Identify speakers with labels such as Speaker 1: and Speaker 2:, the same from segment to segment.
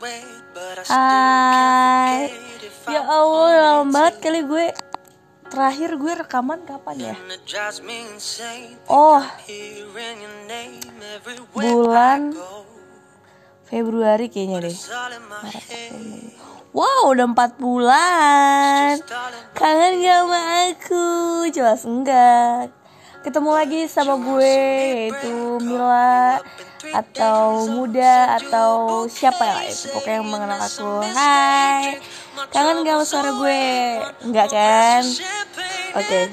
Speaker 1: Hai. Ya Allah lama banget kali gue. Terakhir gue rekaman kapan ya? Oh. Bulan Februari kayaknya deh. Wow udah 4 bulan. Kangen gak sama aku. Jelas enggak Ketemu lagi sama gue Yaitu Mila Atau Muda Atau siapa lah itu Pokoknya yang mengenal aku. Hai. Kangen gak suara gue? Enggak kan? Oke. Okay.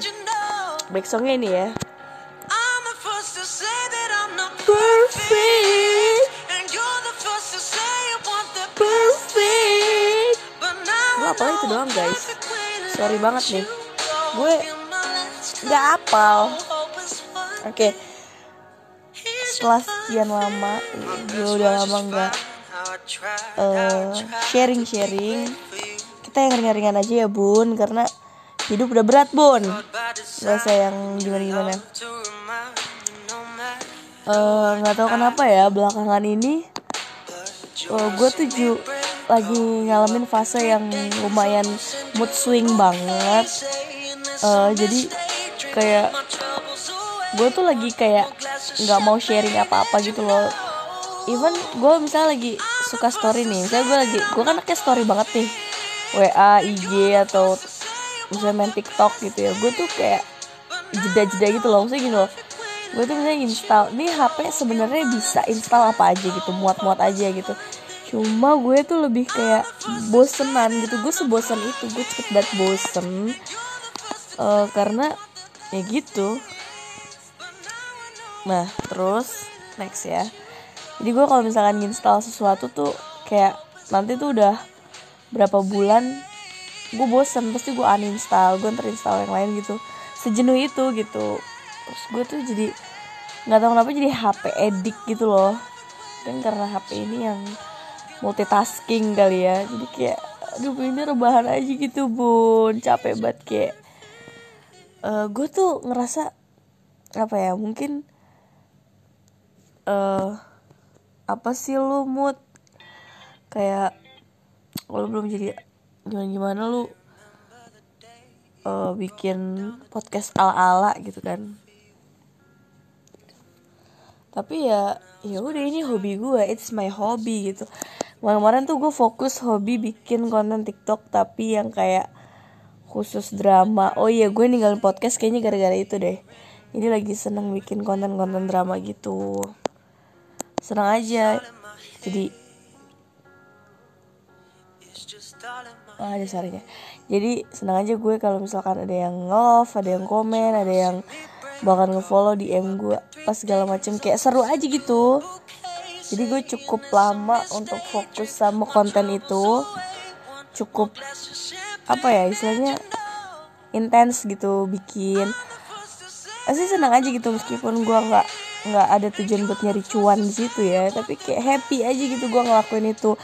Speaker 1: Back songnya ini ya. Perfect. Perfect Gue apalnya itu doang guys. Sorry banget nih. Gue Gak apal Oke. Okay. Setelah sekian lama, gue udah lama nggak uh, sharing-sharing. Kita yang ringan-ringan aja ya bun, karena hidup udah berat bun. Gak usah yang gimana-gimana. Uh, nggak tahu kenapa ya belakangan ini uh, gue tuh lagi ngalamin fase yang lumayan mood swing banget. Uh, jadi kayak gue tuh lagi kayak nggak mau sharing apa-apa gitu loh. Even gue misalnya lagi suka story nih misalnya gue lagi gue kan kayak story banget nih. Wa ig atau misalnya main tiktok gitu ya. Gue tuh kayak jeda-jeda gitu loh. Maksudnya gitu loh. Gue tuh misalnya install nih hp sebenarnya bisa install apa aja gitu muat-muat aja gitu. Cuma gue tuh lebih kayak bosenan gitu. Gue sebosan itu gue cepet banget bosen. Uh, karena ya gitu nah terus next ya. Jadi gue kalau misalkan install sesuatu tuh kayak nanti tuh udah berapa bulan gue bosen pasti gue uninstall gue terinstall yang lain gitu. Sejenuh itu gitu. Terus gue tuh jadi nggak tahu kenapa jadi HP edik gitu loh. Dan karena HP ini yang multitasking kali ya. Jadi kayak aduh ini rebahan aja gitu bun. Capek banget. Kayak uh, gue tuh ngerasa apa ya mungkin uh, apa sih lu mood kayak kalau belum jadi gimana gimana lu uh, bikin podcast ala ala gitu kan. Tapi ya ya udah ini hobi gue it's my hobby gitu. Kemarin-kemarin tuh gue fokus hobi bikin konten TikTok tapi yang kayak khusus drama. Oh iya gue ninggalin podcast kayaknya gara-gara itu deh. Ini lagi seneng bikin konten-konten drama gitu senang aja. Jadi oh, ada suaranya jadi senang aja gue kalau misalkan ada yang love ada yang komen ada yang bahkan ngefollow DM gue pas segala macem. Kayak seru aja gitu. Jadi gue cukup lama untuk fokus sama konten itu. Cukup apa ya istilahnya intens gitu bikin. Pasti senang aja gitu meskipun gue nggak nggak ada tujuan buat nyari cuan di situ ya. Tapi kayak happy aja gitu gue ngelakuin itu.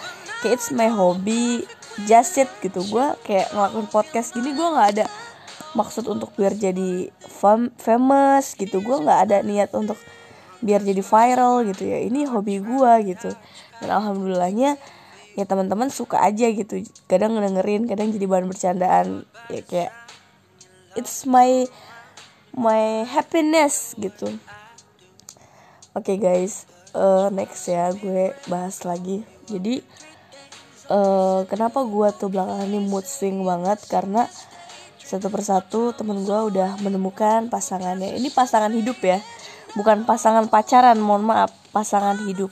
Speaker 1: Kayak it's my hobby. Just it gitu. Gue kayak ngelakuin podcast gini gue nggak ada maksud untuk biar jadi fam famous gitu. Gue nggak ada niat untuk biar jadi viral gitu ya. Ini hobi gue gitu. Dan alhamdulillahnya ya teman-teman suka aja gitu. Kadang ngedengerin kadang jadi bahan bercandaan. Ya kayak it's my my happiness gitu Oke okay guys, uh, next ya gue bahas lagi. Jadi uh, kenapa gue tuh belakangan ini mood swing banget karena satu persatu temen gue udah menemukan pasangannya. Ini pasangan hidup ya, bukan pasangan pacaran. Mohon maaf, pasangan hidup.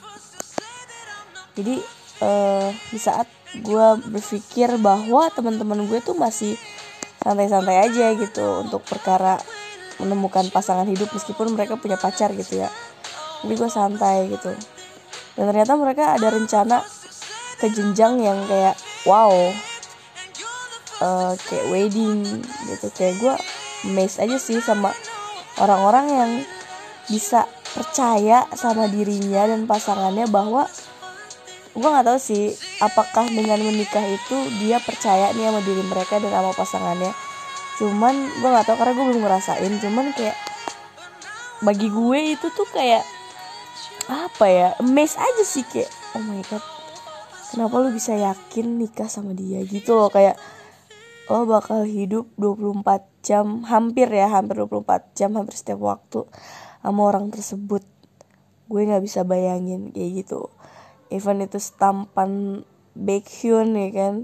Speaker 1: Jadi uh, di saat gue berpikir bahwa teman-teman gue tuh masih santai-santai aja gitu untuk perkara menemukan pasangan hidup meskipun mereka punya pacar gitu ya jadi gue santai gitu. Dan ternyata mereka ada rencana ke jenjang yang kayak wow uh, kayak wedding gitu. Kayak gue amazed aja sih sama orang-orang yang bisa percaya sama dirinya dan pasangannya bahwa gue nggak tahu sih apakah dengan menikah itu dia percaya nih sama diri mereka dan sama pasangannya. Cuman gue nggak tahu karena gue belum ngerasain. Cuman kayak bagi gue itu tuh kayak apa ya? Amazed aja sih kayak oh my god kenapa lu bisa yakin nikah sama dia gitu loh? Kayak lo bakal hidup 24 jam hampir ya hampir 24 jam hampir setiap waktu sama orang tersebut. Gue nggak bisa bayangin kayak gitu. Even itu stampan Baekhyun ya kan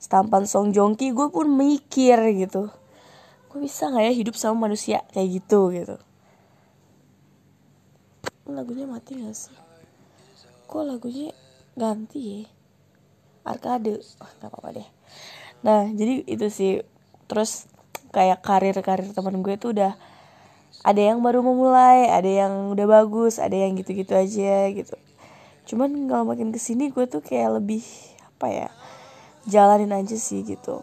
Speaker 1: stampan Song Joong Ki gue pun mikir gitu. Gue bisa nggak ya hidup sama manusia? Kayak gitu gitu lagunya mati gak sih? Kok lagunya ganti ya? Arcade oh, nggak apa-apa deh. Nah jadi itu sih. Terus kayak karir karir teman gue tuh udah ada yang baru memulai ada yang udah bagus ada yang gitu-gitu aja gitu. Cuman kalau makin ke sini gue tuh kayak lebih apa ya jalanin aja sih gitu.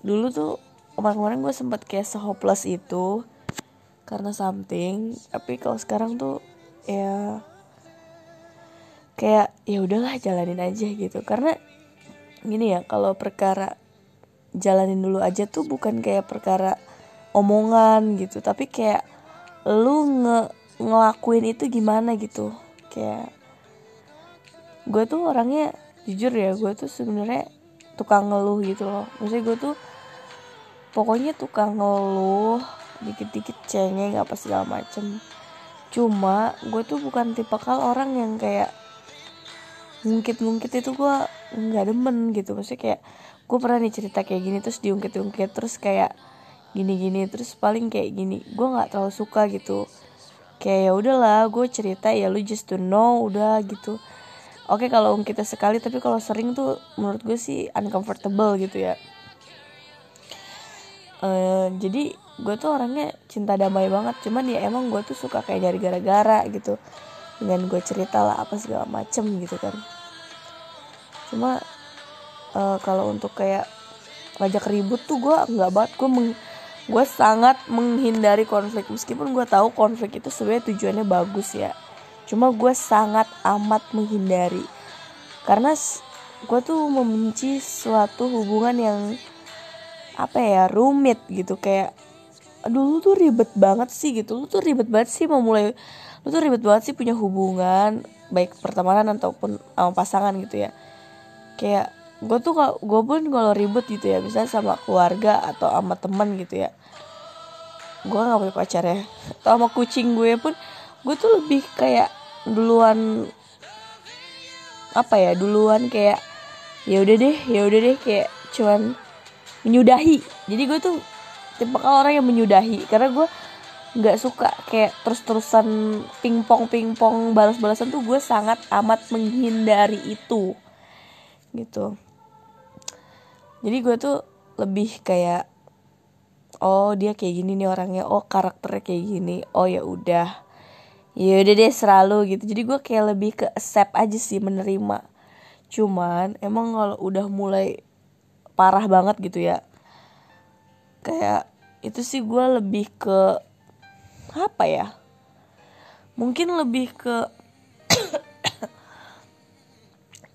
Speaker 1: Dulu tuh kemarin-kemarin gue sempet kayak sehopeless itu karena something tapi kalau sekarang tuh ya kayak ya udahlah jalanin aja gitu. Karena gini ya kalau perkara jalanin dulu aja tuh bukan kayak perkara omongan gitu tapi kayak lu nge ngelakuin itu gimana gitu. Kayak gue tuh orangnya jujur ya gue tuh sebenarnya tukang ngeluh gitu loh. Maksudnya gue tuh pokoknya tukang ngeluh dikit-dikit cengeng apa segala macem. Cuma gue tuh bukan tipe kal orang yang kayak ngungkit-ngungkit itu gue nggak demen gitu. Maksudnya kayak gue pernah nih cerita kayak gini terus diungkit-ungkit terus kayak gini-gini terus paling kayak gini. Gue nggak terlalu suka gitu. Kayak ya udahlah gue cerita ya lu just to know udah gitu. Oke kalau kita sekali tapi kalau sering tuh menurut gue sih uncomfortable gitu ya. Uh, jadi gue tuh orangnya cinta damai banget. Cuman ya emang gue tuh suka kayak dari gara-gara gitu. Dengan gue cerita lah apa segala macem gitu kan. Cuma uh, kalau untuk kayak ngajak ribut tuh gue nggak banget. Gue meng, gue sangat menghindari konflik. Meskipun gue tahu konflik itu sebenarnya tujuannya bagus ya. Cuma gue sangat amat menghindari. Karena gue tuh membenci suatu hubungan yang apa ya rumit gitu. Kayak aduh lu tuh ribet banget sih gitu. Lu tuh ribet banget sih mau mulai lu tuh ribet banget sih punya hubungan baik pertemanan ataupun sama pasangan gitu ya. Kayak gue tuh gue pun kalau ribet gitu ya misalnya sama keluarga atau sama temen gitu ya gue nggak punya pacar ya. Atau sama kucing gue pun gue tuh lebih kayak duluan apa ya duluan kayak ya udah deh ya udah deh kayak cuman menyudahi. Jadi gue tuh tipe kalau orang yang menyudahi karena gue nggak suka kayak terus-terusan pingpong pingpong balas-balasan tuh gue sangat amat menghindari itu gitu. Jadi gue tuh lebih kayak oh dia kayak gini nih orangnya oh karakternya kayak gini oh ya udah ya udah deh selalu gitu. Jadi gue kayak lebih ke accept aja sih menerima. Cuman emang kalau udah mulai parah banget gitu ya kayak itu sih gue lebih ke apa ya? Mungkin lebih ke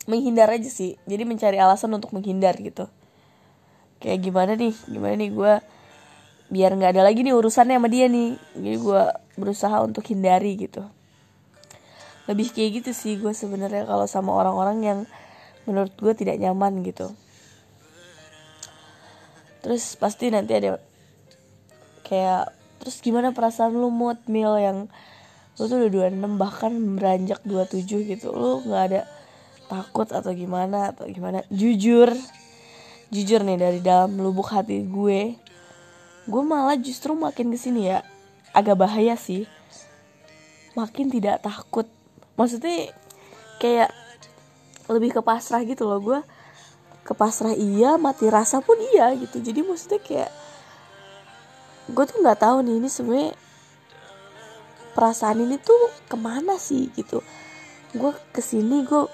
Speaker 1: menghindar aja sih. Jadi mencari alasan untuk menghindar gitu. Kayak gimana nih? Gimana nih gue biar nggak ada lagi nih urusannya sama dia nih. Jadi gue berusaha untuk hindari gitu. Lebih kayak gitu sih gue sebenarnya kalau sama orang-orang yang menurut gue tidak nyaman gitu. Terus pasti nanti ada kayak terus gimana perasaan lu mood mil yang lu tuh udah 26 bahkan beranjak 27 gitu lu nggak ada takut atau gimana atau gimana? Jujur jujur nih dari dalam lubuk hati gue gue malah justru makin ke sini ya agak bahaya sih makin tidak takut. Maksudnya kayak lebih ke pasrah gitu loh gue ke pasrah iya mati rasa pun iya gitu. Jadi maksudnya kayak gue tuh nggak tahu nih ini sebenarnya perasaan ini tuh ke mana sih gitu. Gue ke sini gue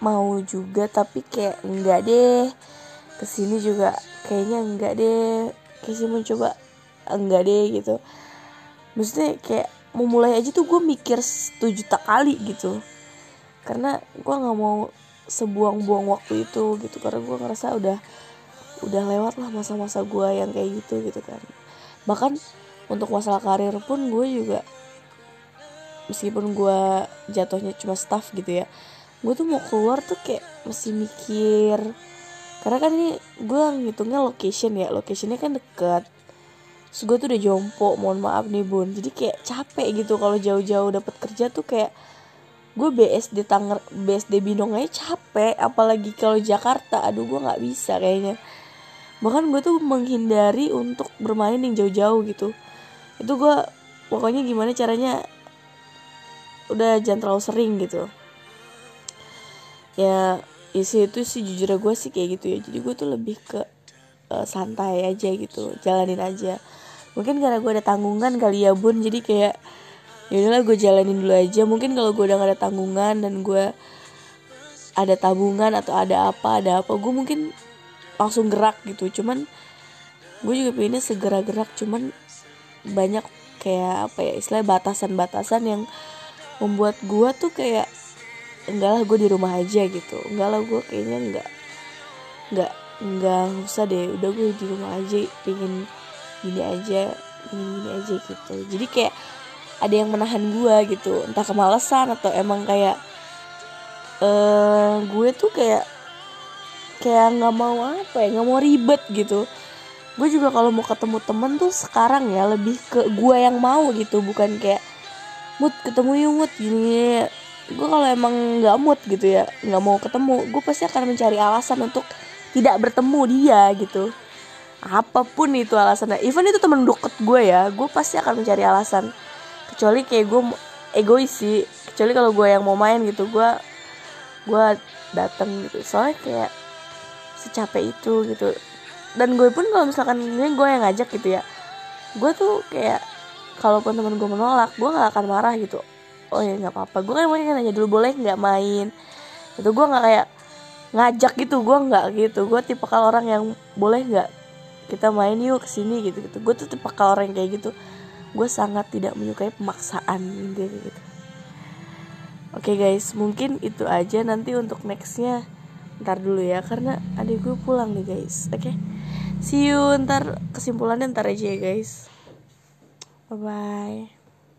Speaker 1: mau juga tapi kayak enggak deh. Ke sini juga kayaknya enggak deh. Kasih mencoba enggak deh gitu. Maksudnya kayak mau mulai aja tuh gue mikir setuju tak kali gitu. Karena gue nggak mau sebuang-buang waktu itu gitu. Karena gue ngerasa udah udah lewat lah masa-masa gue yang kayak gitu gitu kan bahkan untuk masalah karir pun gue juga meskipun gue jatuhnya cuma staff gitu ya gue tuh mau keluar tuh kayak masih mikir. Karena kan ini gue ngitungnya location ya locationnya kan deket. Terus gue tuh udah jompo mohon maaf nih bun. Jadi kayak capek gitu kalau jauh-jauh dapat kerja tuh kayak gue BSD Tanger BSD Binong aja capek. Apalagi kalau Jakarta aduh gue nggak bisa kayaknya bahkan gue tuh menghindari untuk bermain yang jauh-jauh gitu. Itu gue pokoknya gimana caranya udah jangan terlalu sering gitu. Ya isi itu sih jujur gue sih kayak gitu ya. Jadi gue tuh lebih ke uh, santai aja gitu jalanin aja. Mungkin karena gue ada tanggungan kali ya bun. Jadi kayak ya udahlah gue jalanin dulu aja. Mungkin kalau gue udah gak ada tanggungan dan gue ada tabungan atau ada apa ada apa gue mungkin langsung gerak gitu. Cuman gue juga pengennya segera gerak cuman banyak kayak apa ya istilah batasan-batasan yang membuat gue tuh kayak enggak lah gue di rumah aja gitu. Enggak lah gue kayaknya enggak enggak enggak usah deh udah gue di rumah aja pingin gini aja gini gini aja gitu. Jadi kayak ada yang menahan gue gitu entah kemalasan atau emang kayak eh uh, gue tuh kayak kayak nggak mau apa ya nggak mau ribet gitu. Gue juga kalau mau ketemu temen tuh sekarang ya lebih ke gue yang mau gitu bukan kayak mood ketemu yuk mood gini. Gue kalau emang nggak mood gitu ya nggak mau ketemu gue pasti akan mencari alasan untuk tidak bertemu dia gitu. Apa pun itu alasannya. Even itu temen deket gue ya gue pasti akan mencari alasan. Kecuali kayak gue egois sih. Kecuali kalau gue yang mau main gitu gue gue dateng gitu. Soalnya kayak secapek itu gitu. Dan gue pun kalau misalkan ini gue yang ngajak gitu ya. Gue tuh kayak kalaupun temen gue menolak gue nggak akan marah gitu. Oh ya nggak apa-apa. Gue kan mungkin nanya dulu boleh nggak main? Itu gue nggak kayak ngajak gitu gue nggak gitu. Gue tipe kalau orang yang boleh nggak kita main yuk ke sini gitu gitu. Gue tuh tipe kalau orang yang kayak gitu. Gue sangat tidak menyukai pemaksaan gitu gitu. Oke guys. Mungkin itu aja nanti untuk nextnya ntar dulu ya karena adik gue pulang nih guys. Oke? Okay? see you ntar kesimpulannya ntar aja ya guys. Bye bye